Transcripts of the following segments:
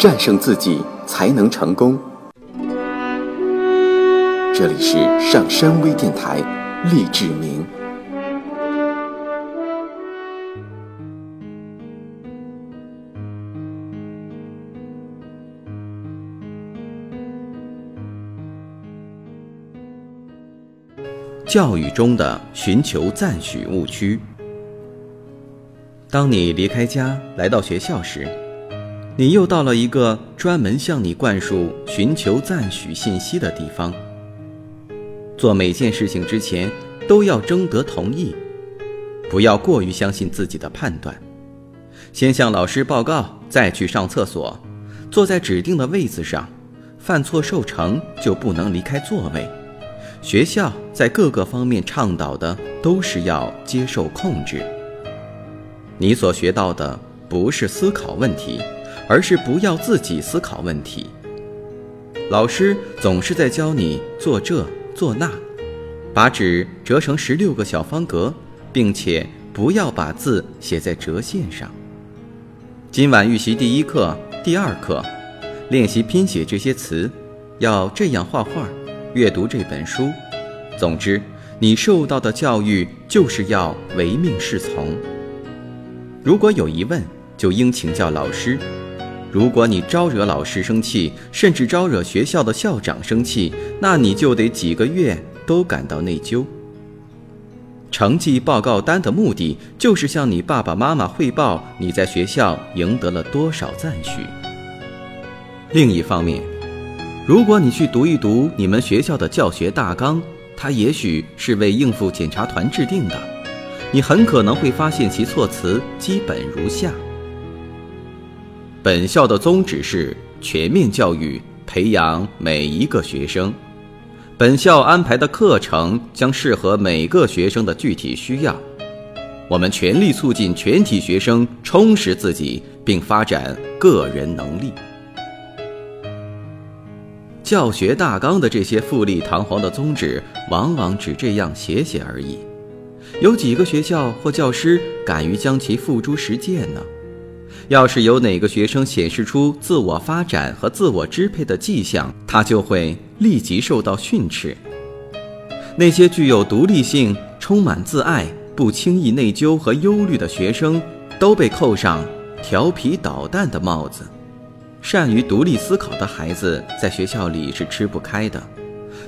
战胜自己才能成功。这里是上山微电台，励志明。教育中的寻求赞许误区。当你离开家来到学校时，你又到了一个专门向你灌输寻求赞许信息的地方。做每件事情之前都要征得同意，不要过于相信自己的判断。先向老师报告，再去上厕所，坐在指定的位子上，犯错受惩就不能离开座位。学校在各个方面倡导的都是要接受控制。你所学到的不是思考问题，而是不要自己思考问题。老师总是在教你做这做那，把纸折成十六个小方格，并且不要把字写在折线上。今晚预习第一课、第二课，练习拼写这些词，要这样画画。阅读这本书，总之，你受到的教育就是要唯命是从。如果有疑问，就应请教老师。如果你招惹老师生气，甚至招惹学校的校长生气，那你就得几个月都感到内疚。成绩报告单的目的就是向你爸爸妈妈汇报你在学校赢得了多少赞许。另一方面，如果你去读一读你们学校的教学大纲，它也许是为应付检查团制定的，你很可能会发现其措辞基本如下：本校的宗旨是全面教育，培养每一个学生。本校安排的课程将适合每个学生的具体需要。我们全力促进全体学生充实自己，并发展个人能力。教学大纲的这些富丽堂皇的宗旨，往往只这样写写而已。有几个学校或教师敢于将其付诸实践呢？要是有哪个学生显示出自我发展和自我支配的迹象，他就会立即受到训斥。那些具有独立性、充满自爱、不轻易内疚和忧虑的学生，都被扣上调皮捣蛋的帽子。善于独立思考的孩子在学校里是吃不开的，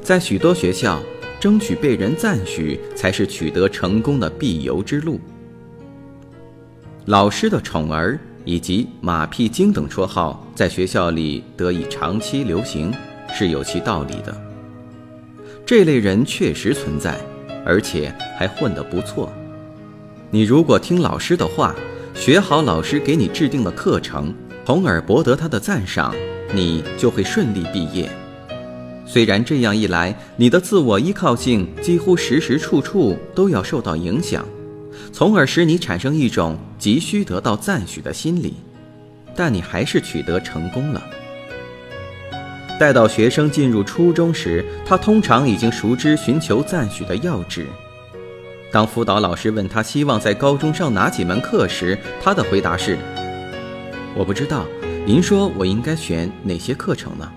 在许多学校，争取被人赞许才是取得成功的必由之路。老师的宠儿以及马屁精等绰号在学校里得以长期流行，是有其道理的。这类人确实存在，而且还混得不错。你如果听老师的话，学好老师给你制定的课程。从而博得他的赞赏，你就会顺利毕业。虽然这样一来，你的自我依靠性几乎时时处处都要受到影响，从而使你产生一种急需得到赞许的心理，但你还是取得成功了。待到学生进入初中时，他通常已经熟知寻求赞许的要旨。当辅导老师问他希望在高中上哪几门课时，他的回答是。我不知道，您说我应该选哪些课程呢？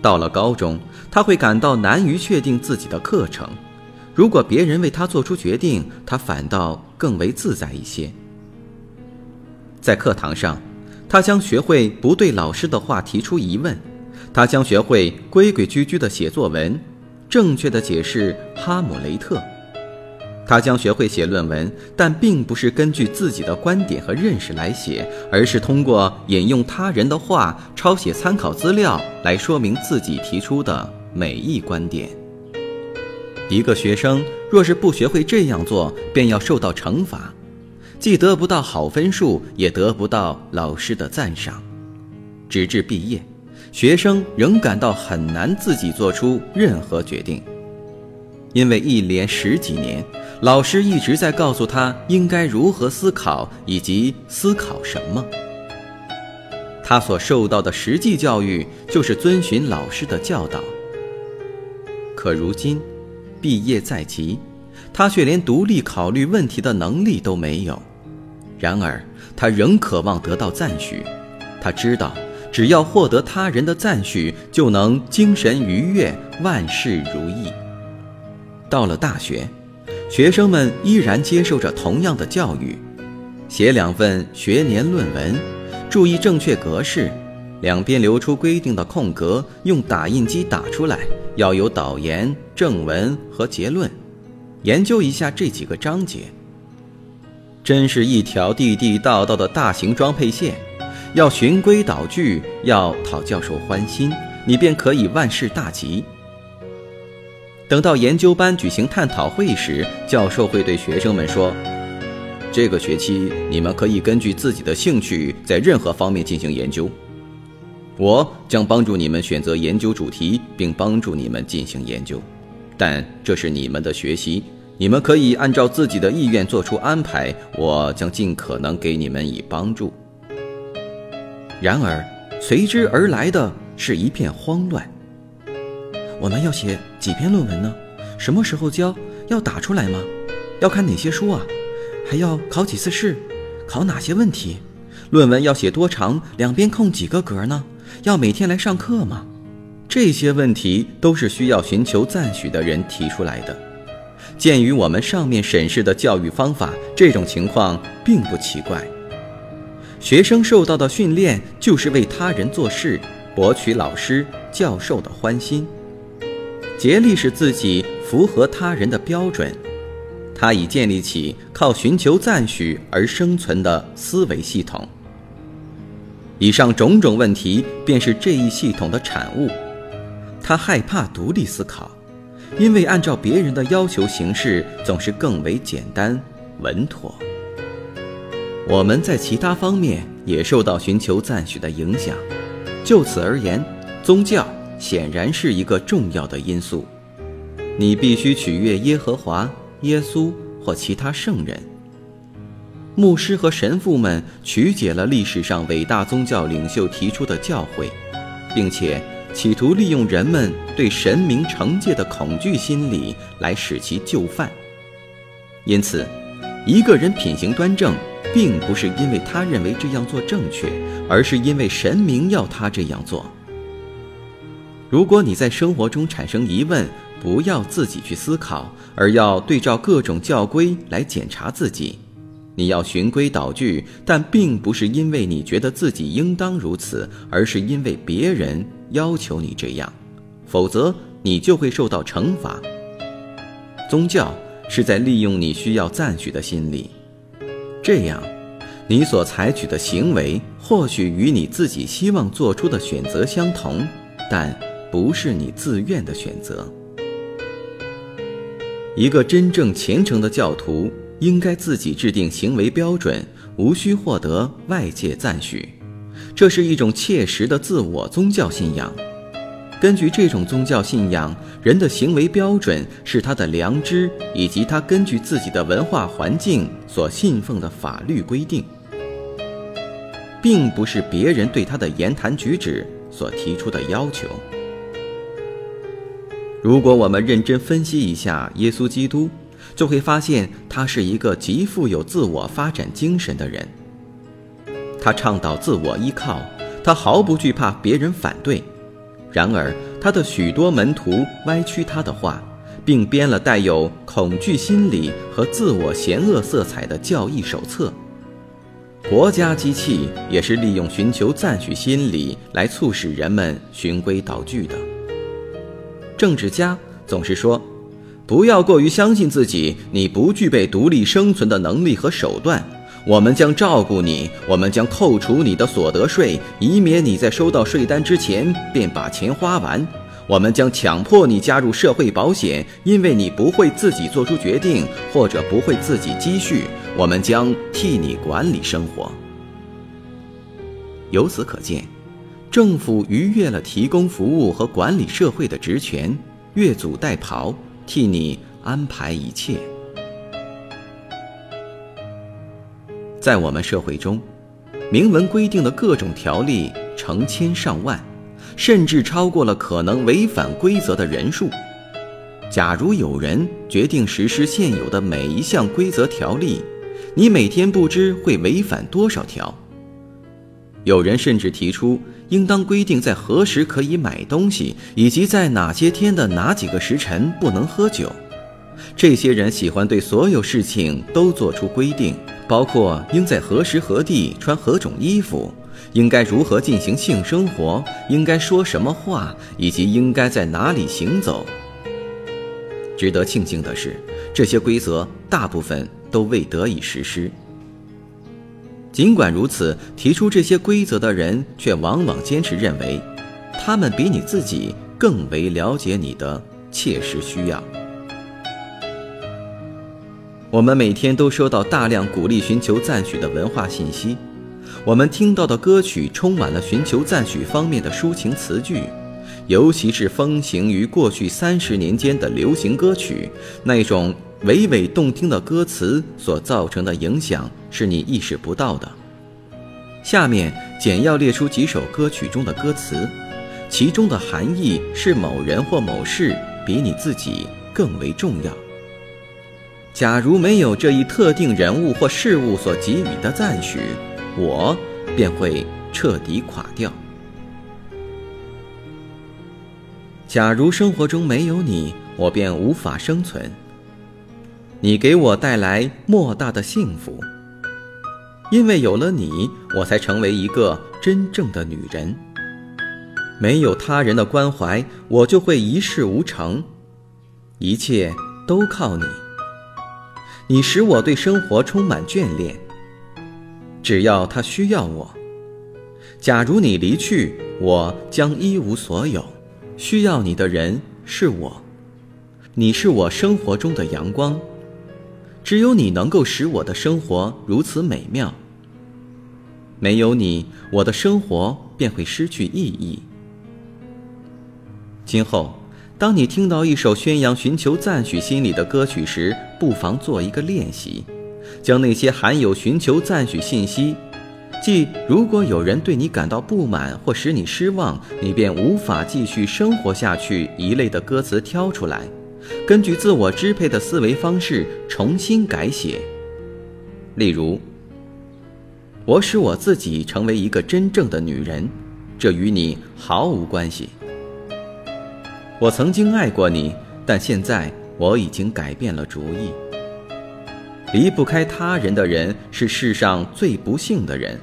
到了高中，他会感到难于确定自己的课程。如果别人为他做出决定，他反倒更为自在一些。在课堂上，他将学会不对老师的话提出疑问，他将学会规规矩矩地写作文，正确地解释《哈姆雷特》。他将学会写论文，但并不是根据自己的观点和认识来写，而是通过引用他人的话、抄写参考资料来说明自己提出的每一观点。一个学生若是不学会这样做，便要受到惩罚，既得不到好分数，也得不到老师的赞赏，直至毕业，学生仍感到很难自己做出任何决定，因为一连十几年。老师一直在告诉他应该如何思考以及思考什么。他所受到的实际教育就是遵循老师的教导。可如今，毕业在即，他却连独立考虑问题的能力都没有。然而，他仍渴望得到赞许，他知道，只要获得他人的赞许，就能精神愉悦，万事如意。到了大学，学生们依然接受着同样的教育，写两份学年论文，注意正确格式，两边留出规定的空格，用打印机打出来，要有导言、正文和结论。研究一下这几个章节，真是一条地地道道的大型装配线。要循规蹈矩，要讨教授欢心，你便可以万事大吉。等到研究班举行探讨会时，教授会对学生们说：“这个学期你们可以根据自己的兴趣，在任何方面进行研究。我将帮助你们选择研究主题，并帮助你们进行研究。但这是你们的学习，你们可以按照自己的意愿做出安排。我将尽可能给你们以帮助。”然而，随之而来的是一片慌乱。我们要写几篇论文呢？什么时候交？要打出来吗？要看哪些书啊？还要考几次试？考哪些问题？论文要写多长？两边空几个格呢？要每天来上课吗？这些问题都是需要寻求赞许的人提出来的。鉴于我们上面审视的教育方法，这种情况并不奇怪。学生受到的训练就是为他人做事，博取老师、教授的欢心，竭力使自己符合他人的标准。他已建立起靠寻求赞许而生存的思维系统。以上种种问题便是这一系统的产物。他害怕独立思考，因为按照别人的要求行事总是更为简单稳妥。我们在其他方面也受到寻求赞许的影响，就此而言，宗教显然是一个重要的因素。你必须取悦耶和华、耶稣或其他圣人。牧师和神父们曲解了历史上伟大宗教领袖提出的教诲，并且企图利用人们对神明惩戒的恐惧心理来使其就范。因此，一个人品行端正。并不是因为他认为这样做正确，而是因为神明要他这样做。如果你在生活中产生疑问，不要自己去思考，而要对照各种教规来检查自己。你要循规蹈矩，但并不是因为你觉得自己应当如此，而是因为别人要求你这样，否则你就会受到惩罚。宗教是在利用你需要赞许的心理。这样，你所采取的行为或许与你自己希望做出的选择相同，但不是你自愿的选择。一个真正虔诚的教徒应该自己制定行为标准，无需获得外界赞许。这是一种切实的自我宗教信仰。根据这种宗教信仰，人的行为标准是他的良知以及他根据自己的文化环境所信奉的法律规定，并不是别人对他的言谈举止所提出的要求。如果我们认真分析一下耶稣基督，就会发现他是一个极富有自我发展精神的人。他倡导自我依靠，他毫不惧怕别人反对。然而，他的许多门徒歪曲他的话，并编了带有恐惧心理和自我嫌恶色彩的教义手册。国家机器也是利用寻求赞许心理来促使人们循规蹈矩的。政治家总是说：“不要过于相信自己，你不具备独立生存的能力和手段。”我们将照顾你，我们将扣除你的所得税，以免你在收到税单之前便把钱花完。我们将强迫你加入社会保险，因为你不会自己做出决定，或者不会自己积蓄。我们将替你管理生活。由此可见，政府逾越了提供服务和管理社会的职权，越俎代庖，替你安排一切。在我们社会中，明文规定的各种条例成千上万，甚至超过了可能违反规则的人数。假如有人决定实施现有的每一项规则条例，你每天不知会违反多少条。有人甚至提出，应当规定在何时可以买东西，以及在哪些天的哪几个时辰不能喝酒。这些人喜欢对所有事情都做出规定，包括应在何时何地穿何种衣服，应该如何进行性生活，应该说什么话，以及应该在哪里行走。值得庆幸的是，这些规则大部分都未得以实施。尽管如此，提出这些规则的人却往往坚持认为，他们比你自己更为了解你的切实需要。我们每天都收到大量鼓励寻求赞许的文化信息，我们听到的歌曲充满了寻求赞许方面的抒情词句，尤其是风行于过去三十年间的流行歌曲，那种娓娓动听的歌词所造成的影响是你意识不到的。下面简要列出几首歌曲中的歌词，其中的含义是某人或某事比你自己更为重要。假如没有这一特定人物或事物所给予的赞许，我便会彻底垮掉。假如生活中没有你，我便无法生存。你给我带来莫大的幸福，因为有了你，我才成为一个真正的女人。没有他人的关怀，我就会一事无成。一切都靠你。你使我对生活充满眷恋。只要他需要我，假如你离去，我将一无所有。需要你的人是我，你是我生活中的阳光。只有你能够使我的生活如此美妙。没有你，我的生活便会失去意义。今后。当你听到一首宣扬寻求赞许心理的歌曲时，不妨做一个练习，将那些含有寻求赞许信息，即如果有人对你感到不满或使你失望，你便无法继续生活下去一类的歌词挑出来，根据自我支配的思维方式重新改写。例如，我使我自己成为一个真正的女人，这与你毫无关系。我曾经爱过你，但现在我已经改变了主意。离不开他人的人是世上最不幸的人，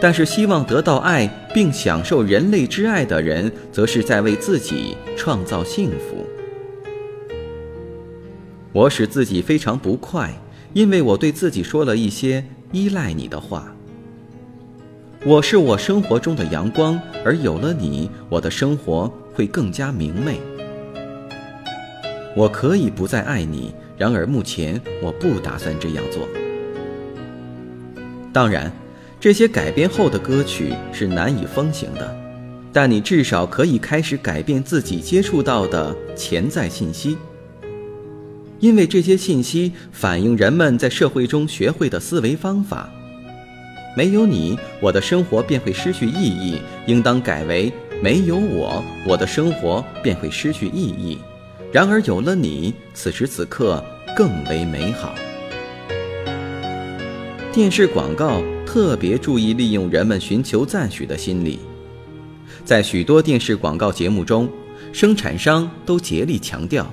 但是希望得到爱并享受人类之爱的人，则是在为自己创造幸福。我使自己非常不快，因为我对自己说了一些依赖你的话。我是我生活中的阳光，而有了你，我的生活会更加明媚。我可以不再爱你，然而目前我不打算这样做。当然，这些改编后的歌曲是难以风行的，但你至少可以开始改变自己接触到的潜在信息，因为这些信息反映人们在社会中学会的思维方法。没有你，我的生活便会失去意义，应当改为没有我，我的生活便会失去意义。然而有了你，此时此刻更为美好。电视广告特别注意利用人们寻求赞许的心理，在许多电视广告节目中，生产商都竭力强调，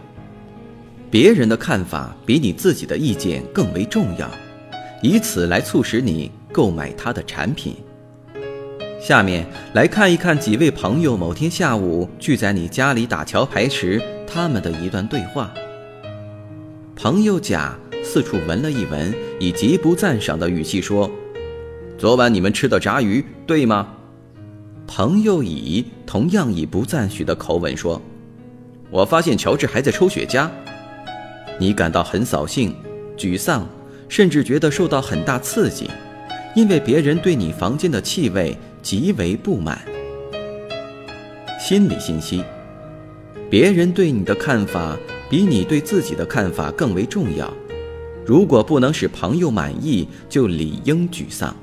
别人的看法比你自己的意见更为重要，以此来促使你购买他的产品。下面来看一看几位朋友某天下午聚在你家里打桥牌时。他们的一段对话。朋友甲四处闻了一闻，以极不赞赏的语气说：“昨晚你们吃的炸鱼，对吗？”朋友乙同样以不赞许的口吻说：“我发现乔治还在抽雪茄。”你感到很扫兴、沮丧，甚至觉得受到很大刺激，因为别人对你房间的气味极为不满。心理信息。别人对你的看法比你对自己的看法更为重要。如果不能使朋友满意，就理应沮丧。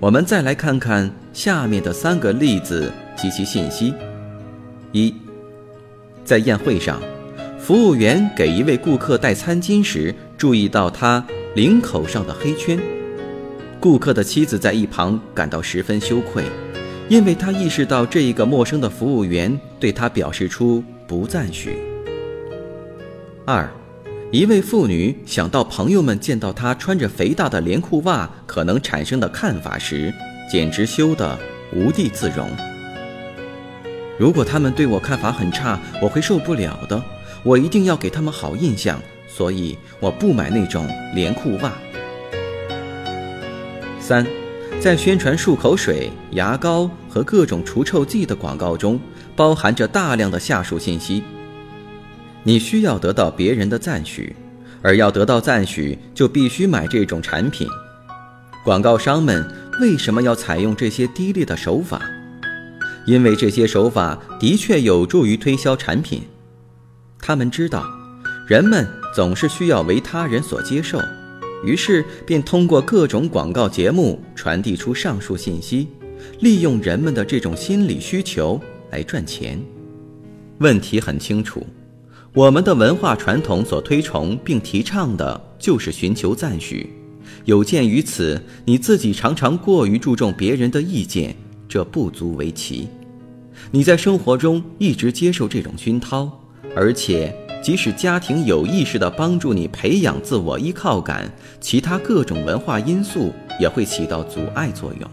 我们再来看看下面的三个例子及其信息：一，在宴会上，服务员给一位顾客带餐巾时，注意到他领口上的黑圈。顾客的妻子在一旁感到十分羞愧，因为他意识到这一个陌生的服务员对他表示出不赞许。二，一位妇女想到朋友们见到她穿着肥大的连裤袜可能产生的看法时，简直羞得无地自容。如果他们对我看法很差，我会受不了的。我一定要给他们好印象，所以我不买那种连裤袜。三，在宣传漱口水、牙膏和各种除臭剂的广告中，包含着大量的下述信息。你需要得到别人的赞许，而要得到赞许，就必须买这种产品。广告商们为什么要采用这些低劣的手法？因为这些手法的确有助于推销产品。他们知道，人们总是需要为他人所接受，于是便通过各种广告节目传递出上述信息，利用人们的这种心理需求来赚钱。问题很清楚。我们的文化传统所推崇并提倡的就是寻求赞许，有鉴于此，你自己常常过于注重别人的意见，这不足为奇。你在生活中一直接受这种熏陶，而且即使家庭有意识地帮助你培养自我依靠感，其他各种文化因素也会起到阻碍作用。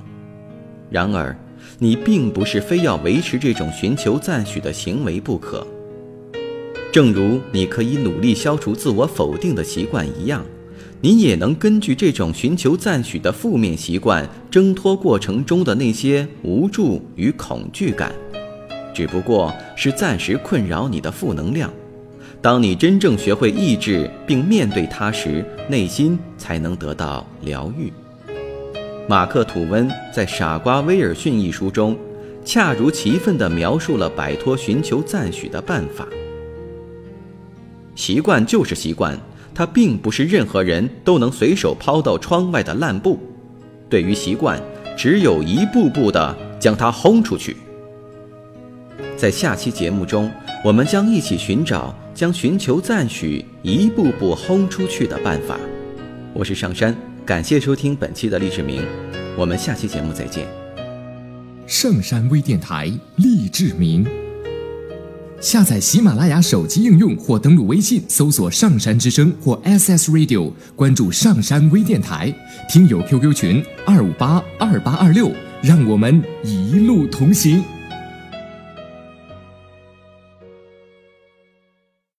然而，你并不是非要维持这种寻求赞许的行为不可。正如你可以努力消除自我否定的习惯一样，你也能根据这种寻求赞许的负面习惯，挣脱过程中的那些无助与恐惧感，只不过是暂时困扰你的负能量。当你真正学会抑制并面对它时，内心才能得到疗愈。马克·吐温在《傻瓜威尔逊》一书中，恰如其分地描述了摆脱寻求赞许的办法。习惯就是习惯，它并不是任何人都能随手抛到窗外的烂布。对于习惯，只有一步步地将它轰出去。在下期节目中，我们将一起寻找将寻求赞许一步步轰出去的办法。我是上山，感谢收听本期的励志明，我们下期节目再见。上山微电台励志明。下载喜马拉雅手机应用或登录微信搜索“上山之声”或 SS Radio，关注上山微电台，听友 QQ 群二五八二八二六，让我们一路同行。